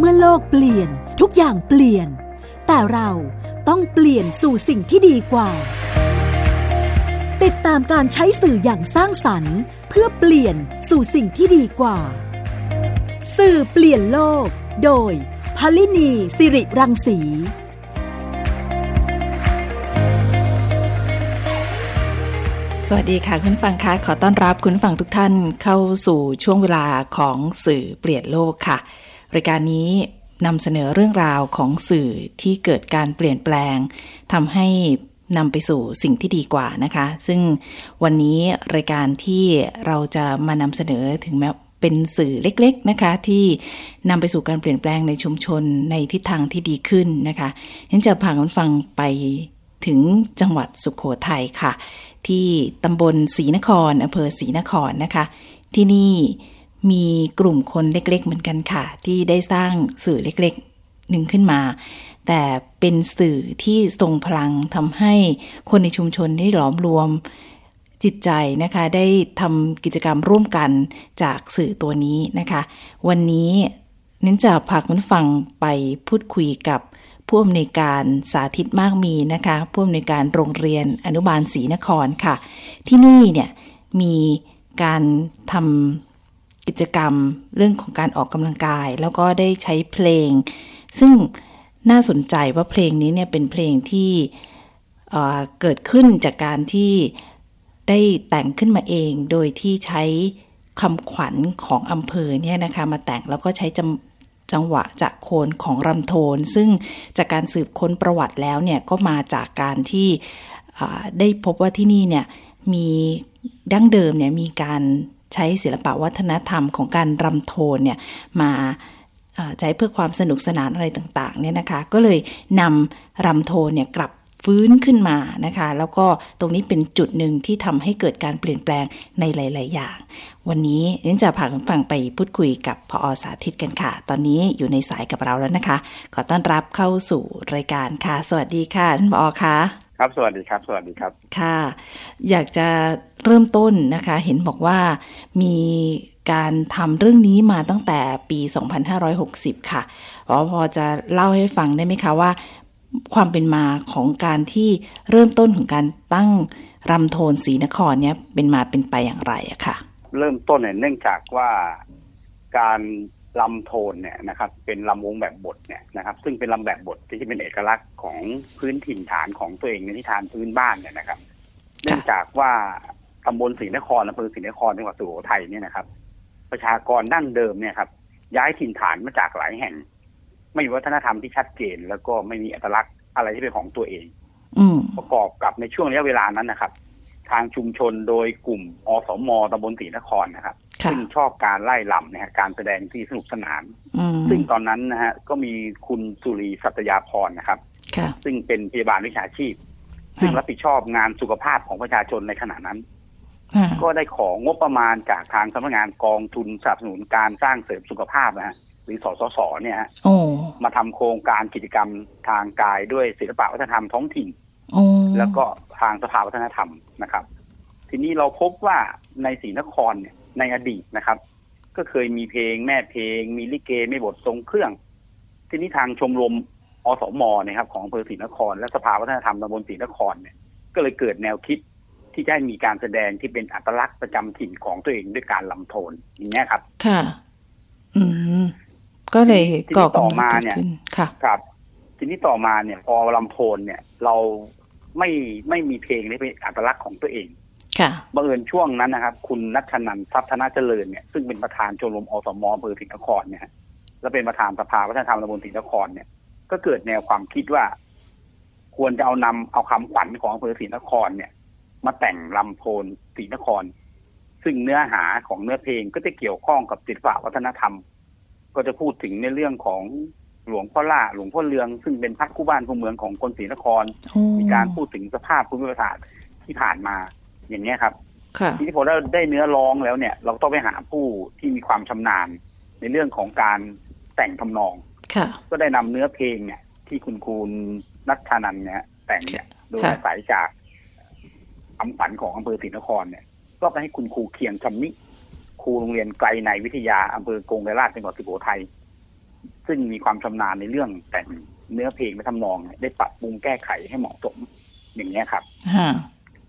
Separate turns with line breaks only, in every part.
เมื่อโลกเปลี่ยนทุกอย่างเปลี่ยน แต่เราต้องเปลี่ยนสู่สิ่งที่ดีกว่า ติดตามการใช้สื่ออย่างสร้างสรรค์ เพื่อเปลี่ยนสู่สิ่งที่ดีกว่า สื่อเปลี่ยนโลก โดยพลินีสิริรังสี
สวัสดีค่ะคุณฟังคะขอต้อนรับคุณฟังทุกท่านเข้าสู่ช่วงเวลาของสื่อเปลี่ยนโลกค่ะ รายการนี้นำเสนอเรื่องราวของสื่อที่เกิดการเปลี่ยนแปลงทำให้นำไปสู่สิ่งที่ดีกว่านะคะ ซึ่งวันนี้รายการที่เราจะมานำเสนอถึงแม้เป็นสื่อเล็กๆนะคะ ที่นำไปสู่การเปลี่ยนแปลงในชุมชนในทิศทางที่ดีขึ้นนะคะฉันจะพาคุณฟังไปถึงจังหวัดสุขโขทัยค่ะ ที่ตำบลศรีนครอำเภอศรีนครนะคะ ที่นี่ มีกลุ่มคนเล็กๆ เหมือนกันค่ะ ที่ได้สร้างสื่อเล็กๆหนึ่งขึ้นมา แต่เป็นสื่อที่ทรงพลังทำให้คนในชุมชนได้หลอมรวมจิตใจนะคะได้ทำกิจกรรมร่วมกันจากสื่อตัวนี้นะคะ วันนี้เน้นจะพาคุณฟังไปพูดคุยกับผู้อำนวยการสาธิตมากมีนะคะ ผู้อำนวยการโรงเรียนอนุบาลศรีนครค่ะ ที่นี่เนี่ยมีการทำ กิจกรรมเรื่องของการออกกำลังกาย แล้วก็ได้ใช้เพลง ซึ่งน่าสนใจว่าเพลงนี้เนี่ยเป็นเพลงที่เเกิดขึ้นจากการที่ได้แต่งขึ้นมาเองโดยที่ใช้คำขวัญของอำเภอเนี่ยนะคะมาแต่งแล้วก็ใช้จจังหวะจากโคนของรำโทน ซึ่งจากการสืบค้นประวัติแล้วเนี่ยก็มาจากการที่ได้พบว่าที่นี่เนี่ยมีดั้งเดิมเนี่ยมีการ ใช้ศิลปะวัฒนธรรมของการรำโทนเนี่ยมาใช้เพื่อความสนุกสนานอะไรต่างๆเนี่ยนะคะ ก็เลยนำรำโทนเนี่ยกลับฟื้นขึ้นมานะคะ แล้วก็ตรงนี้เป็นจุดหนึ่งที่ทำให้เกิดการเปลี่ยนแปลงในหลาย ๆ อย่าง วันนี้นินจะพาคุณฟังไปพูดคุยกับพออสาธิตกันค่ะ ตอนนี้อยู่ในสายกับเราแล้วนะคะ ขอต้อนรับเข้าสู่รายการค่ะ สวัสดีค่ะท่านพอค่ะ
ครับสวัสดีครับ สวัสดีครับ
ค่ะ อยากจะเริ่มต้นนะคะ เห็นบอกว่ามีการทำเรื่องนี้มาตั้งแต่ปี 2560 ค่ะพอพอจะเล่าให้ฟังได้ไหมคะว่า ความเป็นมาของการที่เริ่มต้นของการตั้งรำโทนศรีนครเนี่ยเป็นมาเป็นไปอย่างไรอะค่ะ
เริ่มต้นเนี่ยเนื่องจากว่าการ ลำโทนเนี่ยนะครับเป็นลำวงแบบบทเนี่ยนะครับ ซึ่งเป็นลำแบบบทที่เป็นเอกลักษณ์ของพื้นถิ่นฐานของตัวเองในที่ฐานพื้นบ้านเนี่ยนะครับ เนื่องจากว่าตำบลศรีนครอำเภอศรีนครจังหวัดสุโขทัยเนี่ยนะครับ ประชากรดั้งเดิมเนี่ยครับ ย้ายถิ่นฐานมาจากหลายแห่ง ไม่มีวัฒนธรรมที่ชัดเจน แล้วก็ไม่มีอัตลักษณ์อะไรที่เป็นของตัวเอง
อื
ประกอบกับในช่วงระยะเวลานั้นนะครับ ทางชุมชนโดยกลุ่มอสมตำบลศรีนครนะครับ ซึ่งชอบการไล่ลำนะฮะการแสดงที่สนุกสนาน ซึ่งตอนนั้นนะฮะก็มีคุณสุรีสัตยาพรนะครับ ซึ่งเป็นพยาบาลวิชาชีพ ซึ่งรับผิดชอบงานสุขภาพของประชาชนในขณะนั้น ก็ได้ของงบประมาณจากทางสำนักงานกองทุนสนับสนุนการสร้างเสริมสุขภาพนะฮะหรือสสสเนี่ยมาทำโครงการกิจกรรมทางกายด้วยศิลปะวัฒนธรรมท้องถิ่น แล้วก็ทางสภาวัฒนธรรมนะครับ ทีนี้เราพบว่าในศรีนครเนี่ยในอดีตนะครับ ก็เคยมีเพลงแม่เพลง มีลิเกไม่บททรงเครื่อง ทีนี้ทางชมรมอสมนะครับ ของอำเภอศรีนคร และสภาวัฒนธรรมตำบลศรีนครเนี่ย ก็เลยเกิดแนวคิดที่จะให้มีการแสดงที่เป็นอัตลักษณ์ประจำถิ่นของตัวเองด้วยการลำโทนอย่างนี้ครับ
ค่ะ อืมก็เลยก่อ
ต่อมาเนี่ยค่ะ ครับ ทีนี้ต่อมาเนี่ย พอลำโพนเนี่ย เรา ไม่ไม่มีเพลงที่เป็นอัตลักษณ์ของตัวเอง
ค่ะ
บังเอิญช่วงนั้นนะครับ คุณนัชนันทรัพย์ธนาเจริญเนี่ยซึ่งเป็นประธานชมรมอสมอำเภอสิงห์นครเนี่ยและเป็นประธานสภาวัฒนธรรมตำบลสิงห์นครเนี่ย ก็เกิดแนวความคิดว่า ควรจะเอานำเอาคำขวัญของอำเภอศรีนครเนี่ย มาแต่งลำโพนศรีนคร ซึ่งเนื้อหาของเนื้อเพลงก็จะเกี่ยวข้องกับศิลปะวัฒนธรรม ก็จะพูดถึงในเรื่องของ หลวงพ่อล่าหลวงพ่อเลือง ซึ่งเป็นพักคู่บ้านคู่เมืองของคนศรีนคร มีการพูดถึงสภาพภูมิประเทศที่ผ่านมาอย่างนี้ครับทีนี้พอเราได้เนื้อร้องแล้วเนี่ย เราต้องไปหาผู้ที่มีความชำนาญ ในเรื่องของการแต่งทำนองก็ได้นำเนื้อเพลงเนี่ย ที่คุณคูณนัทธานันเนี่ยแต่งเนี่ยโดยอาศัยจากคำฝันของอำเภอศรีนครเนี่ย ก็ไปให้คุณครูเคียงชำนิครูโรงเรียนไกลในวิทยาอำเภอกงไกรลาชจังหวัดสุโขทัย ซึ่งมีความชำนาญในเรื่องแต่งเนื้อเพลงและทำนอง ได้ปรับปรุงแก้ไขให้เหมาะสมอย่างนี้ครับ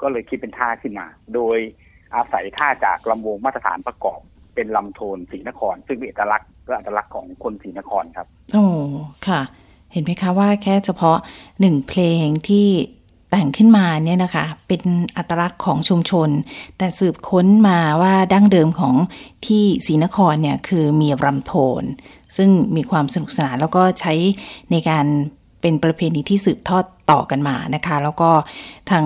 ก็เลยคิดเป็นท่าขึ้นมา โดยอาศัยท่าจากลำวงมาตรฐานประกอบ เป็นลำโทนศรีนคร ซึ่งเป็นเอกลักษณ์และอัตลักษณ์ของคนศรีนครครับ
โอ้ค่ะ เห็นไหมคะว่าแค่เฉพาะหนึ่งเพลงที่ แต่งขึ้นมาเนี่ยนะคะ เป็นอัตลักษณ์ของชุมชน แต่สืบค้นมาว่าดั้งเดิมของที่ศรีนครเนี่ยคือมีรำโทน ซึ่งมีความสนุกสนานแล้วก็ใช้ในการเป็นประเพณีที่สืบทอดต่อกันมานะคะ แล้วก็ทาง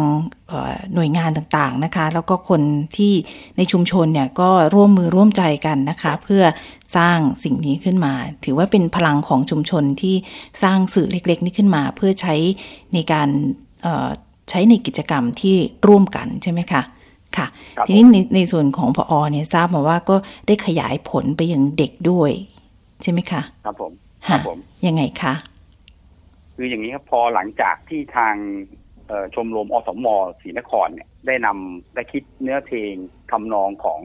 หน่วยงานต่างๆนะคะ แล้วก็คนที่ในชุมชนเนี่ยก็ร่วมมือร่วมใจกันนะคะ เพื่อสร้างสิ่งนี้ขึ้นมา ถือว่าเป็นพลังของชุมชนที่สร้างสื่อเล็ก ๆ นี้ขึ้นมา เพื่อใช้ในการ ใช้ในกิจกรรมที่ร่วมกันใช่ไหมคะค่ะ ทีนี้ในในส่วนของพอเนี่ยทราบมาว่าก็ได้ขยายผลไปยังเด็กด้วย ใช่ไหมคะ
ครับผม
ครับผมยังไงคะ
คืออย่างนี้ครับพอหลังจากที่ทางชมรมอสมศรีนครเนี่ยได้นำได้คิดเนื้อเพลงทำนองของ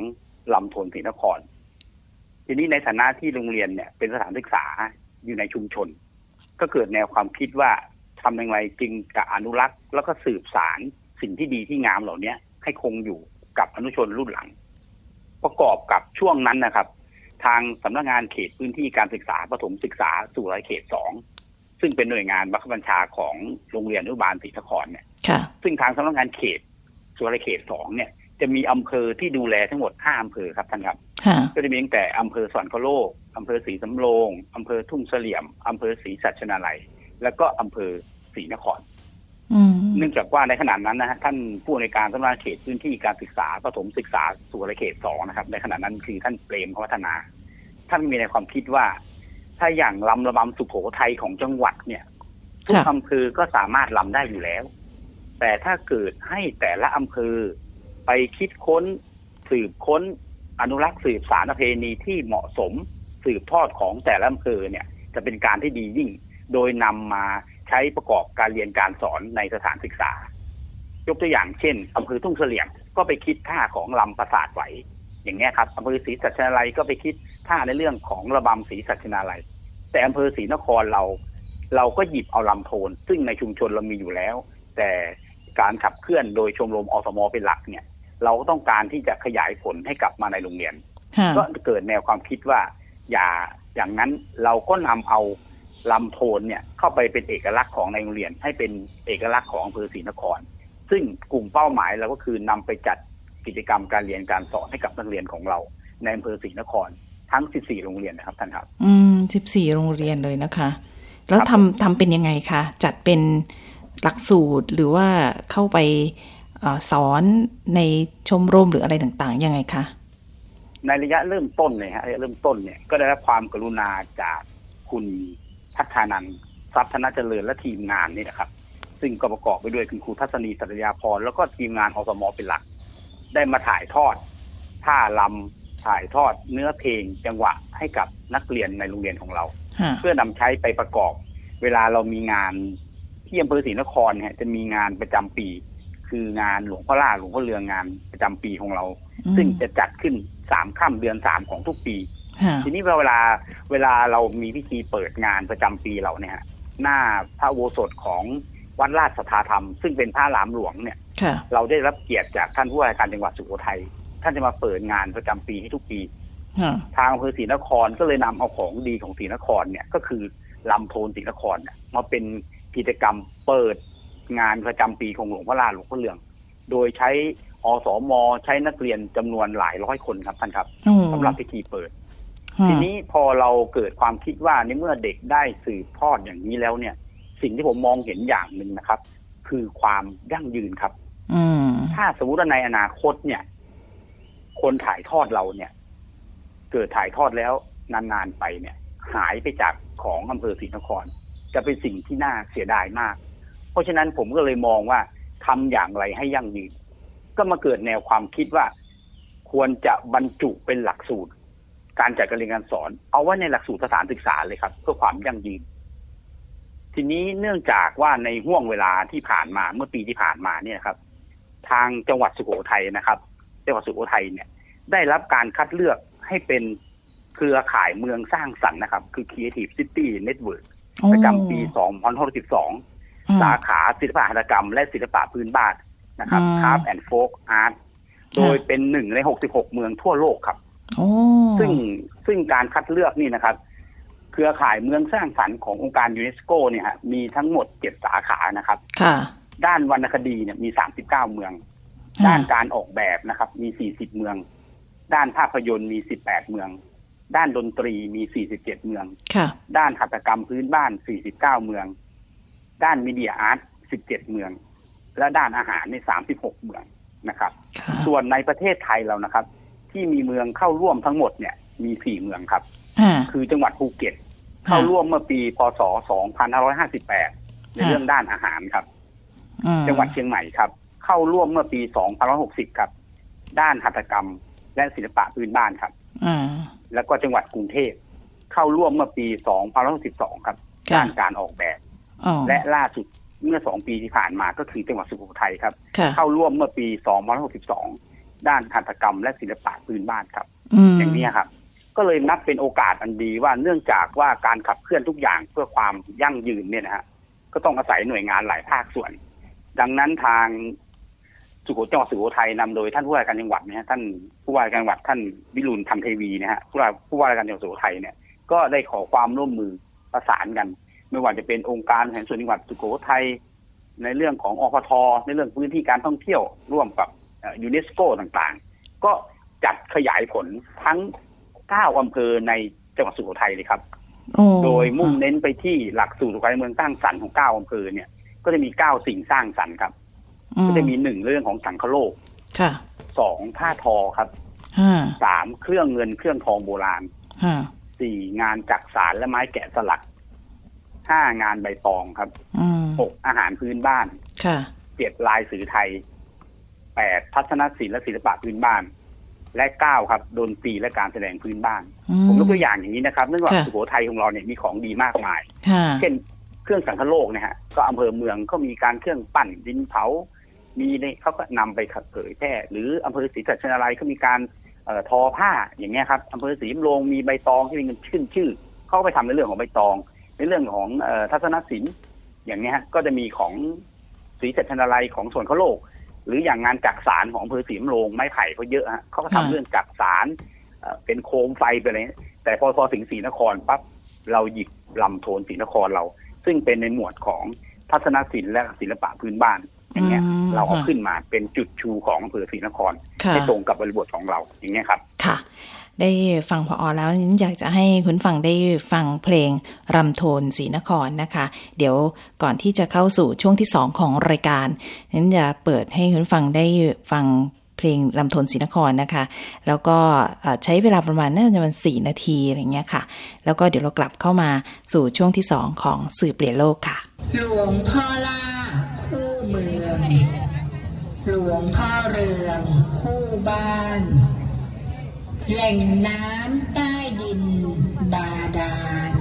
ลำโทนศรีนคร ทีนี้ในฐานะที่โรงเรียนเนี่ยเป็นสถานศึกษาอยู่ในชุมชน ก็เกิดแนวความคิดว่า ทำอย่างไรจึงจะอนุรักษ์ แล้วก็สืบสารสิ่งที่ดีที่งามเหล่านี้ให้คงอยู่กับอนุชนรุ่นหลัง ประกอบกับช่วงนั้นนะครับ ทางสำนักงานเขตพื้นที่การศึกษาประถมศึกษาสู่รายเขตสองซึ่งเป็นหน่วยงานบังคับบัญชาของโรงเรียนอนุบาลศรีนครเนี่ยซึ่งทางสำนักงานเขตสุรเขตสองเนี่ยจะมีอำเภอที่ดูแลทั้งหมดห้าอำเภอครับท่านครับ ก็จะมีตั้งแต่อำเภอสอนคโลกอำเภอศรีสำโรงอำเภอทุ่งเสลี่ยมอำเภอศรีสัชนาลัย แล้วก็อำเภอศรีนครเนื่องจากว่าในขณะนั้นนะฮะท่านผู้ในการสำนักเขตพื้นที่การศึกษาประถมศึกษาสุรเขตสองนะครับ ในขณะนั้นคือท่านเปรมพัฒนา ท่านมีในความคิดว่า ถ้าอย่างลำระบำสุโขทัยของจังหวัดเนี่ยทุกอำเภอก็สามารถลำได้อยู่แล้ว แต่ถ้าเกิดให้แต่ละอำเภอไปคิดค้นสืบค้นอนุรักษ์สืบสารประเพณีที่เหมาะสมสืบทอดของแต่ละอำเภอเนี่ย จะเป็นการที่ดียิ่ง โดยนำมาใช้ประกอบการเรียนการสอนในสถานศึกษา ยกตัวอย่างเช่นอำเภอทุ่งเสลี่ยมก็ไปคิดท่าของลำประสาทไหว อย่างนี้ครับอำเภอศรีสัชนาลัยก็ไปคิดท่าในเรื่องของระบำศรีสัชนาลัย แต่อำเภอศรีนครเรา เราก็หยิบเอาลำโทน ซึ่งในชุมชนเรามีอยู่แล้ว แต่การขับเคลื่อนโดยชมรมอสมเป็นหลักเนี่ย เราก็ต้องการที่จะขยายผลให้กลับมาในโรงเรียน ก็เกิดแนวความคิดว่า อย่าอย่างนั้นเราก็นำเอา ลำโทนเนี่ยเข้าไปเป็นเอกลักษณ์ของในโรงเรียน ให้เป็นเอกลักษณ์ของอำเภอศรีนคร ซึ่งกลุ่มเป้าหมายเราก็คือนำไปจัดกิจกรรมการเรียนการสอนให้กับนักเรียนของเราในอำเภอศรีนคร ทั้ง 14 โรงเรียนนะครับท่านครับ
อืม 14 โรงเรียนเลยนะคะ แล้วทำทำเป็นยังไงคะ จัดเป็นหลักสูตรหรือว่าเข้าไปอสอนในชมรมหรืออะไรต่างๆ ยังไงคะ
ในระยะเริ่มต้นเนี่ยฮะเริ่มต้นเนี่ยก็ได้รับความกรุณาจากคุณ พัฒนันทรัพย์ธนเจริญและทีมงานนี่นะครับ ซึ่งก็ประกอบไปด้วยคุณครูทัศนีสัตยาพรแล้วก็ทีมงานอสมเป็นหลัก ได้มาถ่ายทอดท่าลำถ่ายทอดเนื้อเพลงจังหวะให้กับนักเรียนในโรงเรียนของเรา เพื่อนำใช้ไปประกอบ เวลาเรามีงานที่อำเภอศรีนครเนี่ยจะมีงานประจำปี คืองานหลวงพ่อล่าหลวงพ่อเรืองงานประจำปีของเรา ซึ่งจะจัดขึ้นสามค่ำเดือนสามของทุกปี ทีนี้เวลาเวลาเรามีพิธีเปิดงานประจำปีเราเนี่ยหน้าพระโวสถของวัดราชสัทธาธรรม ซึ่งเป็นพระรามหลวงเนี่ยเราได้รับเกียรติจากท่านผู้ว่าการจังหวัดสุโขทัยท่านจะมาเปิดงานประจำปีให้ทุกปีทางอำเภอศรีนครก็เลยนำเอาของดีของศรีนครเนี่ยก็คือลำโพนศรีนครเนี่ยมาเป็นกิจกรรมเปิดงานประจำปีของหลวงพ่อลาหลวงพ่อเหลือง โดยใช้อสมใช้นักเรียนจำนวนหลายร้อยคนครับท่านครับสำหรับพิธีเปิด ทีนี้พอเราเกิดความคิดว่าในเมื่อเด็กได้สืบทอดอย่างนี้แล้วเนี่ย สิ่งที่ผมมองเห็นอย่างหนึ่งนะครับ คือความยั่งยืนครับถ้าสมมติว่าในอนาคตเนี่ย คนถ่ายทอดเราเนี่ย เกิดถ่ายทอดแล้วนานๆไปเนี่ย หายไปจากของอำเภอศรีนคร จะเป็นสิ่งที่น่าเสียดายมาก เพราะฉะนั้นผมก็เลยมองว่าทำอย่างไรให้ยั่งยืน ก็มาเกิดแนวความคิดว่า ควรจะบรรจุเป็นหลักสูตร การจัดการเรียนการสอน เอาไว้ในหลักสูตรสถานศึกษาเลยครับ เพื่อความยั่งยืน ทีนี้เนื่องจากว่าในห่วงเวลาที่ผ่านมาเมื่อปีที่ผ่านมาเนี่ยครับ ทางจังหวัดสุโขทัยนะครับ จังหวัดสุโขทัยเนี่ย ได้รับการคัดเลือกให้เป็นเครือข่ายเมืองสร้างสรรค์นะครับ คือ Creative City Network ประจำปี2012สาขาศิลปะหัตถกรรม และศิลปะพื้นบ้านนะครับ Craft and Folk Art โดยเป็นหนึ่งใน 66 เมืองทั่วโลกครับ ซึ่งซึ่งการคัดเลือกนี่นะครับ เครือข่ายเมืองสร้างสรรค์ขององค์การยูเนสโกเนี่ยฮะมีทั้งหมดเจ็ดสาขานะครับด้านวรรณคดีเนี่ยมี39เมือง ด้านการออกแบบนะครับ มี40เมือง ด้านภาพยนตร์มี18เมือง ด้านดนตรีมี47เมืองด้านหัตถกรรมพื้นบ้าน49เมือง ด้านมีเดียอาร์ต17เมือง และด้านอาหารใน36เมืองนะครับ ส่วนในประเทศไทยเรานะครับ ที่มีเมืองเข้าร่วมทั้งหมดเนี่ย มีสี่เมืองครับ คือจังหวัดภูเก็ต เข้าร่วมเมื่อปีพศ 2558 ในเรื่องด้านอาหารครับ จังหวัดเชียงใหม่ครับ เข้าร่วมเมื่อปี 2560 ครับ ด้านหัตถกรรมและศิลปะพื้นบ้านครับแล้วก็จังหวัดกรุงเทพเข้าร่วมเมื่อปี 2562ครับ ด้านการออกแบบ และล่าสุดเมื่อสองปีที่ผ่านมาก็คือจังหวัดสุโขทัยครับ เข้าร่วมเมื่อปี 2562 ด้านหัตถกรรมและศิลปะพื้นบ้านครับ อย่างนี้ครับ ก็เลยนับเป็นโอกาสอันดีว่าเนื่องจากว่าการขับเคลื่อนทุกอย่างเพื่อความยั่งยืนเนี่ยนะฮะก็ต้องอาศัยหน่วยงานหลายภาคส่วน ดังนั้นทางสุโขจังหวัดสุโขทัยนำโดยท่านผู้ว่าการจังหวัดนะฮะท่านผู้ว่าการจังหวัดท่านวิรุณธรรมเทวีนะฮะผู้ว่าผู้ว่าการจังหวัดสุโขทัยเนี่ยก็ได้ขอความร่วมมือประสานกัน ไม่ว่าจะเป็นองค์การแห่งส่วนจังหวัดสุโขทัยในเรื่องของอพทในเรื่องพื้นที่การท่องเที่ยวร่วมกับ ยูเนสโกต่างๆ ก็จัดขยายผลทั้งเก้าอำเภอในจังหวัดสุโขทัยเลยครับ โดยมุ่งเน้นไปที่หลักสูตรการเมืองสร้างสรรค์ของเก้าอำเภอเนี่ย ก็จะมีเก้าสิ่งสร้างสรรค์ครับ ก็จะมีหนึ่งเรื่องของสังคโลกสองผ้าทอครับสามเครื่องเงินเครื่องทองโบราณสี่งานจักสารและไม้แกะสลักห้างานใบตองครับหกอาหารพื้นบ้านเจ็ดลายสื่อไทย แปดทัศนศิลป์และศิลปะพื้นบ้าน และเก้าครับดนตรีและการแสดงพื้นบ้าน ผมยกตัวอย่างอย่างนี้นะครับเนื่องจากสุโขทัยของเราเนี่ยมีของดีมากมาย เช่นเครื่องสังคโลกเนี่ยฮะก็อำเภอเมืองก็มีการเครื่องปั้นดินเผา มีในเขาก็นำไปเผยแพร่หรืออำเภอศรีสัชนาลัยก็มีการทอผ้าอย่างเงี้ยครับอำเภอศรีมโรงมีใบตองที่มีเงินชื่นชื่อเขาก็ไปทำในเรื่องของใบตอง ในเรื่องของทัศนศิลป์อย่างเงี้ยก็จะมีของศรีสัชนาลัยของส่วนเขาโลก หรืออย่างงานจักสารของอำเภอศรีมโรงไม้ไผ่เขาเยอะฮะเขาก็ทำเรื่องจักสารเป็นโคมไฟไปเลยแต่พอพอถึงศรีนครปั๊บเราหยิบลำโทนศรีนครเรา ซึ่งเป็นในหมวดของทัศนศิลป์และศิลปะพื้นบ้านอย่างเงี้ยเราเอาขึ้นมาเป็นจุดชูของอำเภอศรีนครให้ตรงกับบริบทของเราอย่างเงี้ยครับ
ค่ะ ได้ฟังพออแล้วนี้อยากจะให้คุณฟังได้ฟังเพลงรำโทนศรีนครนะคะ เดี๋ยวก่อนที่จะเข้าสู่ช่วงที่สองของรายการนั้นจะเปิดให้คุณฟังได้ฟังเพลงลำทนศรีนครนะคะ แล้วก็ใช้เวลาประมาณน่าจะมันสี่นาทีอะไรเงี้ยค่ะ แล้วก็เดี๋ยวเรากลับเข้ามาสู่ช่วงที่สองของสื่อเปลี่ยนโลกค่ะ
หลวงพ่อล่าคู่เมือง หลวงพ่อเรืองคู่บ้าน แหล่งน้ำใต้ดินบาดาล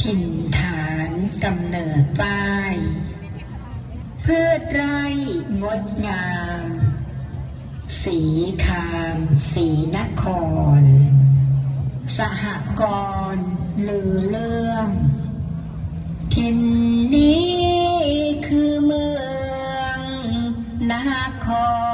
ถิ่นฐานกำเนิดป้าย พืชไร่งดงาม สีคามสีนคร สหกรณ์ลือเรื่องทินนี้คือเมืองนคร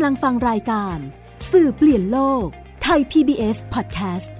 ำลัง
ฟังรายการ สื่อเปลี่ยนโลกไทย PBS Podcast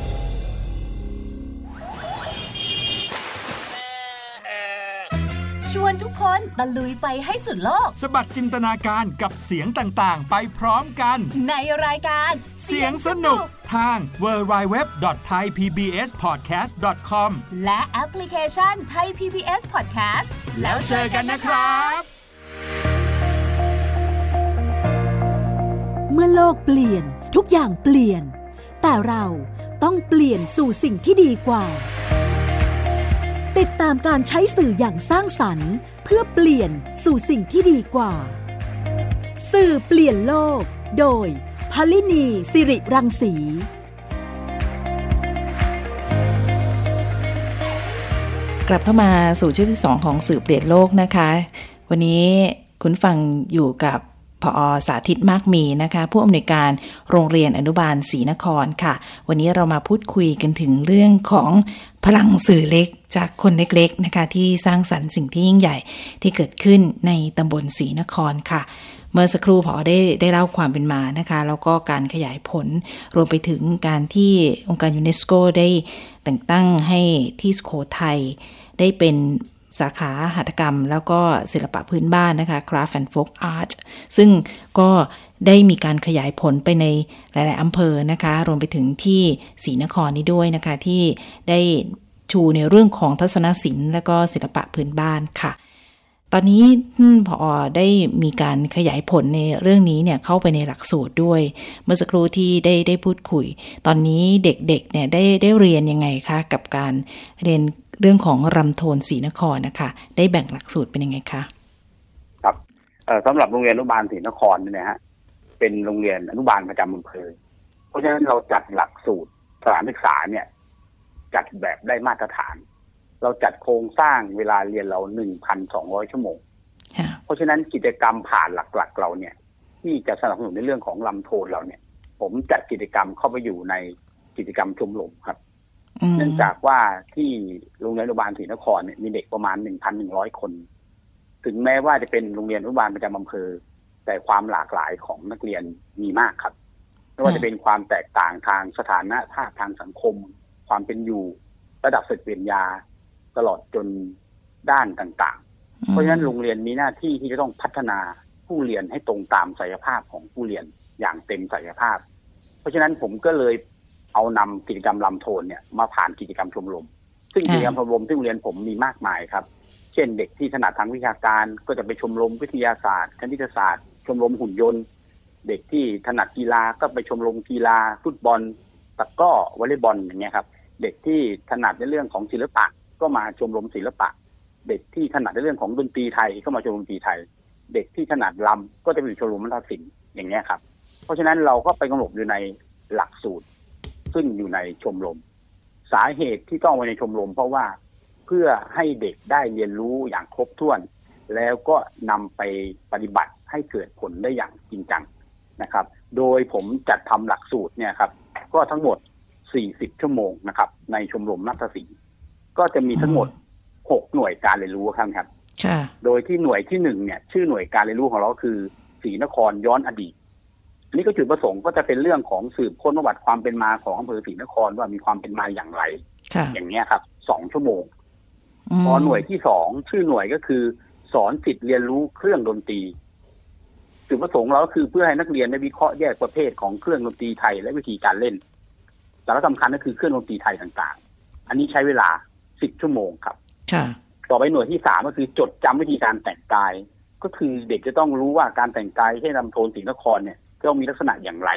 วนทุกคนตะลุยไปให้สุดโลก
สบัดจินตนาการกับเสียงต่างๆ ไปพร้อมกัน
ในรายการ
เสียงสนุกทาง www.thaipbspodcast.com
และแอปพลิเคชัน Thai PBS Podcast
แล้วเจอกันนะครับ
เมื่อโลกเปลี่ยนทุกอย่างเปลี่ยน แต่เราต้องเปลี่ยนสู่สิ่งที่ดีกว่า ติดตามการใช้สื่ออย่างสร้างสรรค์ เพื่อเปลี่ยนสู่สิ่งที่ดีกว่า สื่อเปลี่ยนโลก โดยพลินีสิริรังสี
กลับเข้ามาสู่ช่วงที่ 2 ของสื่อเปลี่ยนโลกนะคะ วันนี้คุณฟังอยู่กับ พอสาธิตมากมีนะคะ ผู้อำนวยการโรงเรียนอนุบาลศรีนครค่ะ วันนี้เรามาพูดคุยกันถึงเรื่องของพลังสื่อเล็กจากคนเล็กๆนะคะ ที่สร้างสรรค์สิ่งที่ยิ่งใหญ่ที่เกิดขึ้นในตำบลศรีนครค่ะเมื่อสักครู่พอได้ได้เล่าความเป็นมานะคะ แล้วก็การขยายผลรวมไปถึงการที่องค์การยูเนสโกได้แต่งตั้งให้ที่สุโขทัยได้เป็น สาขาหัตถกรรม แล้วก็ศิลปะพื้นบ้านนะคะ Craft and Folk Art ซึ่งก็ได้มีการขยายผลไปในหลาย ๆอำเภอนะคะ รวมไปถึงที่ศรีนครนี้ด้วยนะคะ ที่ได้ชูในเรื่องของทัศนศิลป์ และก็ศิลปะพื้นบ้านค่ะ ตอนนี้พอได้มีการขยายผลในเรื่องนี้เนี่ยเข้าไปในหลักสูตรด้วย เมื่อสักครู่ที่ได้ได้พูดคุย ตอนนี้เด็กๆเนี่ยได้ได้เรียนยังไงคะกับการเรียนเรื่องของรำโทนศรีนครนะคะ ได้แบ่งหลักสูตรเป็นยังไงคะ
ครับสำหรับโรงเรียนอนุบาลศรีนครเนี่ยฮะเป็นโรงเรียนอนุบาลประจำอำเภอเพราะฉะนั้นเราจัดหลักสูตรสถานศึกษาเนี่ย จัดแบบได้มาตรฐาน เราจัดโครงสร้างเวลาเรียนเราหนึ่งพันสองร้อยชั่วโมง เพราะฉะนั้นกิจกรรมผ่านหลักๆ เราเนี่ย ที่จะสนับสนุนในเรื่องของลำโทนเราเนี่ย ผมจัดกิจกรรมเข้าไปอยู่ในกิจกรรมชมรมครับ เนื่องจากว่าที่โรงเรียนอนุบาลศรีนครเนี่ยมีเด็กประมาณหนึ่งพันหนึ่งร้อยคน ถึงแม้ว่าจะเป็นโรงเรียนอนุบาลประจำอำเภอ แต่ความหลากหลายของนักเรียนมีมากครับไม่ว่าจะเป็นความแตกต่างทางสถานะภาพทางสังคม ความเป็นอยู่ ระดับศึกเปลี่ยนยา ตลอดจนด้านต่างๆ เพราะฉะนั้นโรงเรียนมีหน้าที่ที่จะต้องพัฒนาผู้เรียนให้ตรงตามศักยภาพของผู้เรียนอย่างเต็มศักยภาพ เพราะฉะนั้นผมก็เลยเอานำกิจกรรมรำโทนเนี่ยมาผ่านกิจกรรมชมรม ซึ่งกิจกรรมชมรมที่โรงเรียนผมมีมากมายครับ เช่นเด็กที่ถนัดทางวิชาการก็จะไปชมรมวิทยาศาสตร์ คณิตศาสตร์ ชมรมหุ่นยนต์ เด็กที่ถนัดกีฬาก็ไปชมรมกีฬา ฟุตบอลตะกร้อวอลเลย์บอลอย่างเงี้ยครับ เด็กที่ถนัดในเรื่องของศิลปะ ก็มาชมรมศิลปะ เด็กที่ถนัดในเรื่องของดนตรีไทยก็มาชมรมดนตรีไทย เด็กที่ถนัดลำก็จะไปอยู่ชมรมนาฏศิลป์อย่างเงี้ยครับ เพราะฉะนั้นเราก็ไปกำหนดอยู่ในหลักสูตร ซึ่งอยู่ในชมรม สาเหตุที่ต้องไว้ในชมรม เพราะว่าเพื่อให้เด็กได้เรียนรู้อย่างครบถ้วน แล้วก็นำไปปฏิบัติให้เกิดผลได้อย่างจริงจังนะครับ โดยผมจัดทำหลักสูตรเนี่ยครับ ก็ทั้งหมด 40 ชั่วโมงนะครับ ในชมรมนักศิลป์ ก็จะมีทั้งหมด6หน่วยการเรียนรู้ครับครับโดยที่หน่วยที่หนึ่งเนี่ย ชื่อหน่วยการเรียนรู้ของเราคือศรีนครย้อนอดีตนี่ก็จุดประสงค์ก็จะเป็นเรื่องของสืบค้นประวัติความเป็นมาของอำเภอศรีนครว่ามีความเป็นมาอย่างไรอย่างเนี้ยครับสองชั่วโมงพอหน่วยที่สองชื่อหน่วยก็คือ สอนสิทธิ์เรียนรู้เครื่องดนตรีจุดประสงค์เราก็คือเพื่อให้นักเรียนได้วิเคราะห์แยกประเภทของเครื่องดนตรีไทยและวิธีการเล่นสาระสำคัญก็คือเครื่องดนตรีไทยต่างๆ อันนี้ใช้เวลา สิบชั่วโมงครับต่อไปหน่วยที่สามก็คือจดจำวิธีการแต่งกาย ก็คือเด็กจะต้องรู้ว่าการแต่งกายให้ลำโทนสีนครเนี่ยต้องมีลักษณะอย่างไร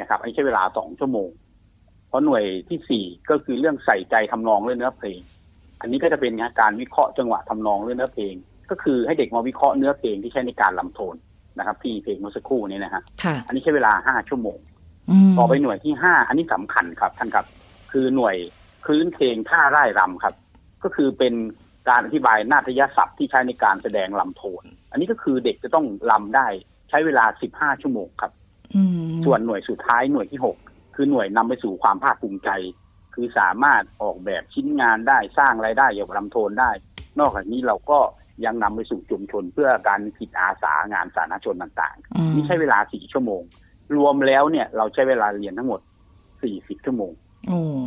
นะครับอันนี้ใช้เวลาสองชั่วโมง เพราะหน่วยที่สี่ก็คือเรื่องใส่ใจทำนองเรื่องเนื้อเพลง อันนี้ก็จะเป็นงานการวิเคราะห์จังหวะทำนองเรื่องเนื้อเพลง ก็คือให้เด็กมาวิเคราะห์เนื้อเพลงที่ใช้ในการลำโทนนะครับ ที่เพลงเมื่อสักครู่นี้นะฮะอันนี้ใช้เวลาห้าชั่วโมงต่อไปหน่วยที่ห้าอันนี้สำคัญครับท่านครับ คือหน่วย คลื่นเพลงท่าไร่รำครับ ก็คือเป็นการอธิบายนาฏยศัพท์ที่ใช้ในการแสดงลำโทน อันนี้ก็คือเด็กจะต้องลำได้ใช้เวลาสิบห้าชั่วโมงครับส่วนหน่วยสุดท้ายหน่วยที่หกคือหน่วยนำไปสู่ความภาคภูมิใจ คือสามารถออกแบบชิ้นงานได้สร้างรายได้เกี่ยวกับลำโทนได้ นอกจากนี้เราก็ยังนำไปสู่ชุมชนเพื่อการผิดอาสางานสาธารณชนต่างๆนี่ใช้เวลาสี่ชั่วโมง รวมแล้วเนี่ยเราใช้เวลาเรียนทั้งหมดสี่สิบชั่วโมง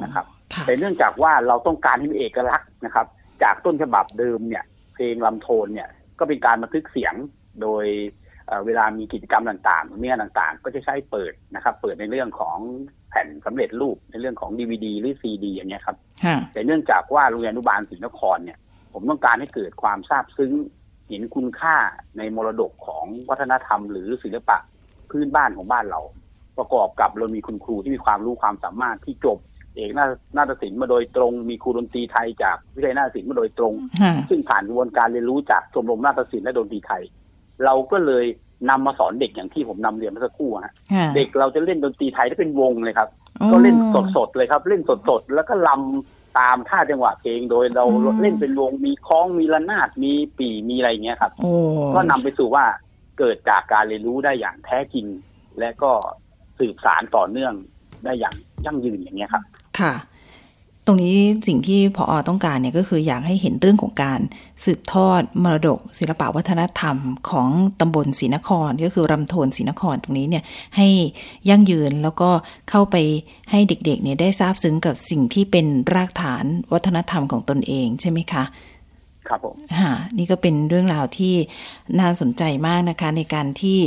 นะครับ แต่เนื่องจากว่าเราต้องการให้มีเอกลักษณ์นะครับ จากต้นฉบับเดิมเนี่ย เพลงลำโทนเนี่ยก็เป็นการบันทึกเสียงโดยเวลามีกิจกรรมต่างๆเนี่ยต่างๆ ก็จะใช้เปิดนะครับ เปิดในเรื่องของแผ่นสำเร็จรูปในเรื่องของดีวดีหรือซีดีอย่างเงี้ยครับแต่เนื่องจากว่าโรงเรียนอนุบาลศรีนครเนี่ย ผมต้องการให้เกิดความซาบซึ้งเห็นคุณค่าในมรดกของวัฒนธรรม หรือศิลปะพื้นบ้านของบ้านเรา ประกอบกับเรามีคุณครูที่มีความรู้ความสามารถที่จบ เอกนาฏศิลป์มาโดยตรง มีครูดนตรีไทยจากวิทยาลัยนาฏศิลป์มาโดยตรง ซึ่งผ่านกระบวนการเรียนรู้จากชมรมนาฏศิลป์และดนตรีไทย เราก็เลยนำมาสอนเด็กอย่างที่ผมนำเรียนเมื่อสักครู่ฮะเด็กเราจะเล่นดนตรีไทยได้เป็นวงเลยครับ ก็เล่นสดๆเลยครับ เล่นสดๆแล้วก็รำตามท่าจังหวะเพลงโดยเราเล่นเป็นวงมีคล้องมีระนาดมีปีมีอะไรเงี้ยครับก็นำไปสู่ว่าเกิดจากการเรียนรู้ได้อย่างแท้จริง และก็สืบสารต่อเนื่องได้อย่างยั่งยืนอย่างเงี้ยครับ
ค่ะ ตรงนี้สิ่งที่พออต้องการเนี่ยก็คืออยากให้เห็นเรื่องของการสืบทอดมรดก ศิลปวัฒนธรรมของตำบลศรีนคร ก็คือรำโทนศรีนครตรงนี้เนี่ยให้ยั่งยืนแล้วก็เข้าไปให้เด็กๆเนี่ยได้ทราบซึ้งกับสิ่งที่เป็นรากฐานวัฒนธรรมของตนเองใช่ไหมคะ
ครับผม
นี่ก็เป็นเรื่องราวที่น่าสนใจมากนะคะ ในการที่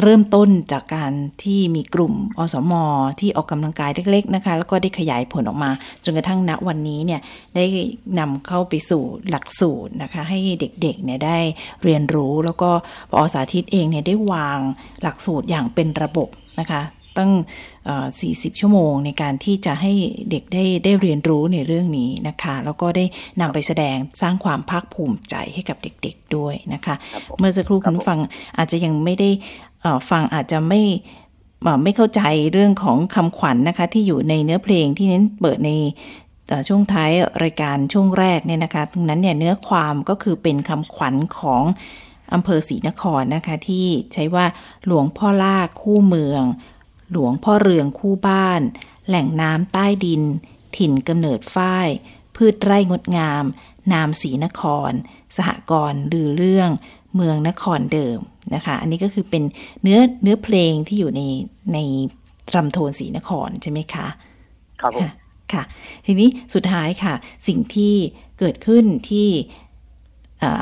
เริ่มต้นจากการที่มีกลุ่มอสมที่ออกกำลังกายเล็ก ๆนะคะ แล้วก็ได้ขยายผลออกมา จนกระทั่งณวันนี้เนี่ยได้นำเข้าไปสู่หลักสูตรนะคะ ให้เด็กๆเนี่ยได้เรียนรู้แล้วก็ปอสาธิตเองเนี่ยได้วางหลักสูตรอย่างเป็นระบบนะคะ ตั้ง 40 ชั่วโมง ในการที่จะให้เด็กได้ได้เรียนรู้ในเรื่องนี้นะคะ แล้วก็ได้นำไปแสดงสร้างความภาคภูมิใจให้กับเด็กๆด้วยนะคะ เมื่อสักครู่คุณฟังอาจจะยังไม่ได้ฟังอาจจะไม่ไม่เข้าใจเรื่องของคำขวัญนนะคะ ที่อยู่ในเนื้อเพลงที่เน้นเปิดในช่วงท้ายรายการช่วงแรกเนี่ยนะคะตรงนั้นเนี่ยเนื้อความก็คือเป็นคำขวัญของอำเภอศรีนครนะคะ ที่ใช้ว่าหลวงพ่อล่าคู่เมือง หลวงพ่อเรืองคู่บ้าน แหล่งน้ำใต้ดิน ถิ่นกำเนิดฝ้าย พืชไร่งดงาม นามศรีนคร สหกรณ์ลือเรื่อง เมืองนครเดิมนะคะ อันนี้ก็คือเป็นเนื้อเนื้อเพลงที่อยู่ในในรำโทนศรีนครใช่ไหมคะ
ครับ
ค่ะ ทีนี้สุดท้ายค่ะ สิ่งที่เกิดขึ้นที่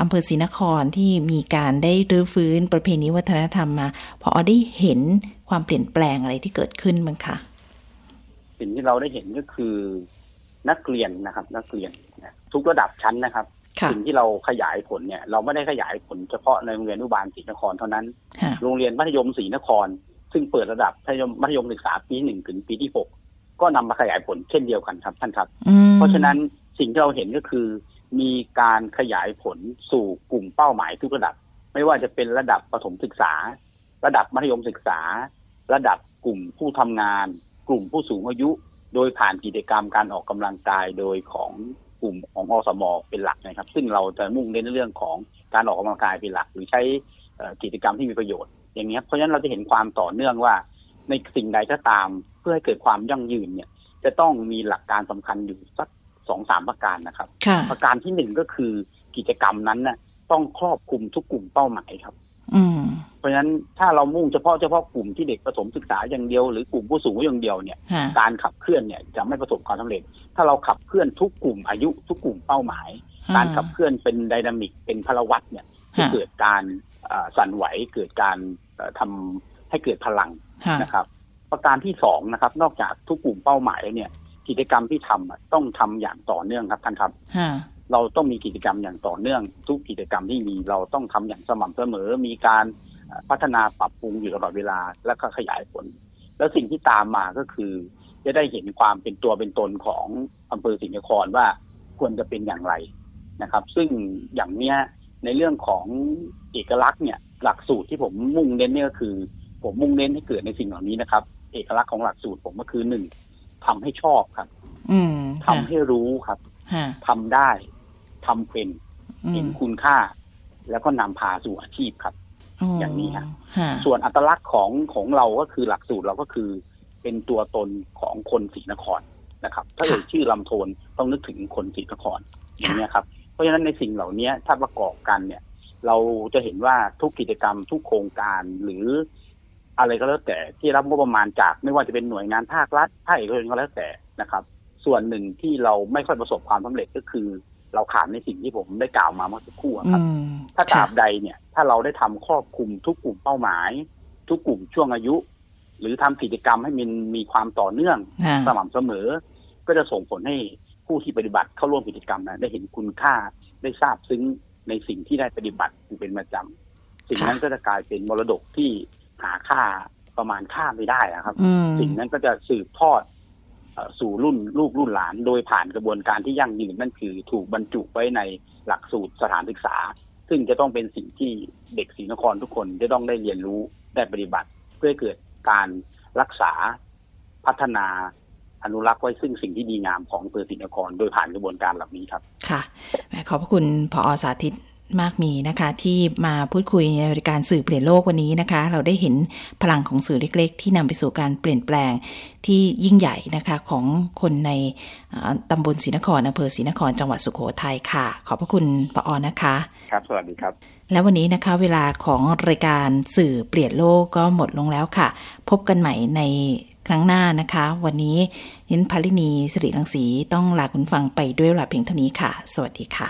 อำเภอศรีนครที่มีการได้รื้อฟื้นประเพณีวัฒนธรรมมาพอได้เห็นความเปลี่ยนแปลงอะไรที่เกิดขึ้นมั้งคะ
สิ่งที่เราได้เห็นก็คือนักเรียนนะครับ นักเรียนทุกระดับชั้นนะครับสิ่งที่เราขยายผลเนี่ย เราไม่ได้ขยายผลเฉพาะในโรงเรียนอนุบาลศรีนครเท่านั้น โรงเรียนมัธยมศรีนคร ซึ่งเปิดระดับมัธยมมัธยมศึกษาปีหนึ่งถึงปีที่หกก็นำมาขยายผลเช่นเดียวกันครับท่านครับ เพราะฉะนั้นสิ่งที่เราเห็นก็คือ มีการขยายผลสู่กลุ่มเป้าหมายทุกระดับ ไม่ว่าจะเป็นระดับประถมศึกษา ระดับมัธยมศึกษา ระดับกลุ่มผู้ทำงาน กลุ่มผู้สูงอายุ โดยผ่านกิจกรรมการออกกำลังกายโดยของกลุ่มของอสมเป็นหลักนะครับ ซึ่งเราจะมุ่งเน้นในเรื่องของการออกกำลังกายเป็นหลัก หรือใช้กิจกรรมที่มีประโยชน์ อย่างนี้เพราะฉะนั้นเราจะเห็นความต่อเนื่องว่า ในสิ่งใดก็ตามเพื่อให้เกิดความยั่งยืนเนี่ย จะต้องมีหลักการสำคัญอยู่สัก สองสามประการนะครับ ประการที่หนึ่งก็คือกิจกรรมนั้นน่ะต้องครอบคลุมทุกกลุ่มเป้าหมายครับเพราะฉะนั้นถ้าเรามุ่งเฉพาะเฉพาะกลุ่มที่เด็กประถมศึกษาอย่างเดียวหรือกลุ่มผู้สูงอายุอย่างเดียวเนี่ย การขับเคลื่อนเนี่ยจะไม่ประสบความสำเร็จ ถ้าเราขับเคลื่อนทุกกลุ่มอายุทุกกลุ่มเป้าหมาย การขับเคลื่อนเป็นไดนามิกเป็นพลวัตเนี่ยจะเกิดการสั่นไหวเกิดการทำให้เกิดพลังนะครับ ประการที่สองนะครับ นอกจากทุกกลุ่มเป้าหมายเนี่ย กิจกรรมที่ทำต้องทำอย่างต่อเนื่องครับท่านครับเราต้องมีกิจกรรมอย่างต่อเนื่อง ทุกกิจกรรมที่มีเราต้องทำอย่างสม่ำเสมอ มีการพัฒนาปรับปรุงอยู่ตลอดเวลาและก็ขยายผล แล้วสิ่งที่ตามมาก็คือ จะได้เห็นความเป็นตัวเป็นตนของอำเภอสิงห์นครว่าควรจะเป็นอย่างไรนะครับ ซึ่งอย่างเนี้ยในเรื่องของเอกลักษณ์เนี่ยหลักสูตรที่ผมมุ่งเน้นเนี่ยก็คือ ผมมุ่งเน้นให้เกิดในสิ่งเหล่านี้นะครับ เอกลักษณ์ของหลักสูตรผมก็คือหนึ่ง ทำให้ชอบครับ
อื
ทำให้รู้ครับทำได้ทำเป็นเห็นคุณค่า แล้วก็นำพาสู่อาชีพครับ อย่างนี้ครับส่วนอัตลักษณ์ของของเราก็คือหลักสูตรเราก็คือ เป็นตัวตนของคนศรีนครนะครับ ถ้าเอ่ยชื่อลำโทนต้องนึกถึงคนศรีนครอย่างนี้ครับ เพราะฉะนั้นในสิ่งเหล่านี้ถ้าประกอบกันเนี่ย เราจะเห็นว่าทุกกิจกรรมทุกโครงการหรือ อะไรก็แล้วแต่ที่รับงบประมาณจากไม่ว่าจะเป็นหน่วยงานภาครัฐภาคเอกชนก็แล้วแต่นะครับ ส่วนหนึ่งที่เราไม่ค่อยประสบความสำเร็จก็คือ เราขาดในสิ่งที่ผมได้กล่าวมาเมื่อสักครู่ครับ ถ้าตราบใดเนี่ย ถ้าเราได้ทำครอบคลุมทุกกลุ่มเป้าหมาย ทุกกลุ่มช่วงอายุ หรือทำกิจกรรมให้มันมีความต่อเนื่องสม่ำเสมอ ก็จะส่งผลให้ผู้ที่ปฏิบัติเข้าร่วมกิจกรรมนะได้เห็นคุณค่าได้ทราบซึ้งในสิ่งที่ได้ปฏิบัติเป็นประจำสิ่งนั้นก็จะกลายเป็นมรดกที่ หาค่าประมาณค่าไม่ได้ครับ สิ่งนั้นก็จะสืบทอดสู่รุ่นลูกรุ่นหลาน โดยผ่านกระบวนการที่ยั่งยืนนั่นคือถูกบรรจุไว้ในหลักสูตรสถานศึกษา ซึ่งจะต้องเป็นสิ่งที่เด็กศรีนครทุกคนจะต้องได้เรียนรู้ได้ปฏิบัติ เพื่อเกิดการรักษาพัฒนาอนุรักษ์ไว้ซึ่งสิ่งที่ดีงามของเปอร์สินครโดยผ่านกระบวนการเหล่านี้ครับ
ค่ะ ขอบพระคุณพอสาธิต มากมีนะคะ ที่มาพูดคุยในรายการสื่อเปลี่ยนโลกวันนี้นะคะ เราได้เห็นพลังของสื่อเล็กๆ ที่นำไปสู่การเปลี่ยนแปลงที่ยิ่งใหญ่นะคะของคนในตำบลศรีนครอำเภอศรีนครจังหวัดสุโขทัยค่ะ ขอบพระคุณปออนะคะ
ครับสวัสดีครับ
และวันนี้นะคะเวลาของรายการสื่อเปลี่ยนโลกก็หมดลงแล้วค่ะ พบกันใหม่ในครั้งหน้านะคะ วันนี้ยินพลินีสิริลังสีต้องลาคุณฟังไปด้วยเวลาเพียงเท่านี้ค่ะ สวัสดีค่ะ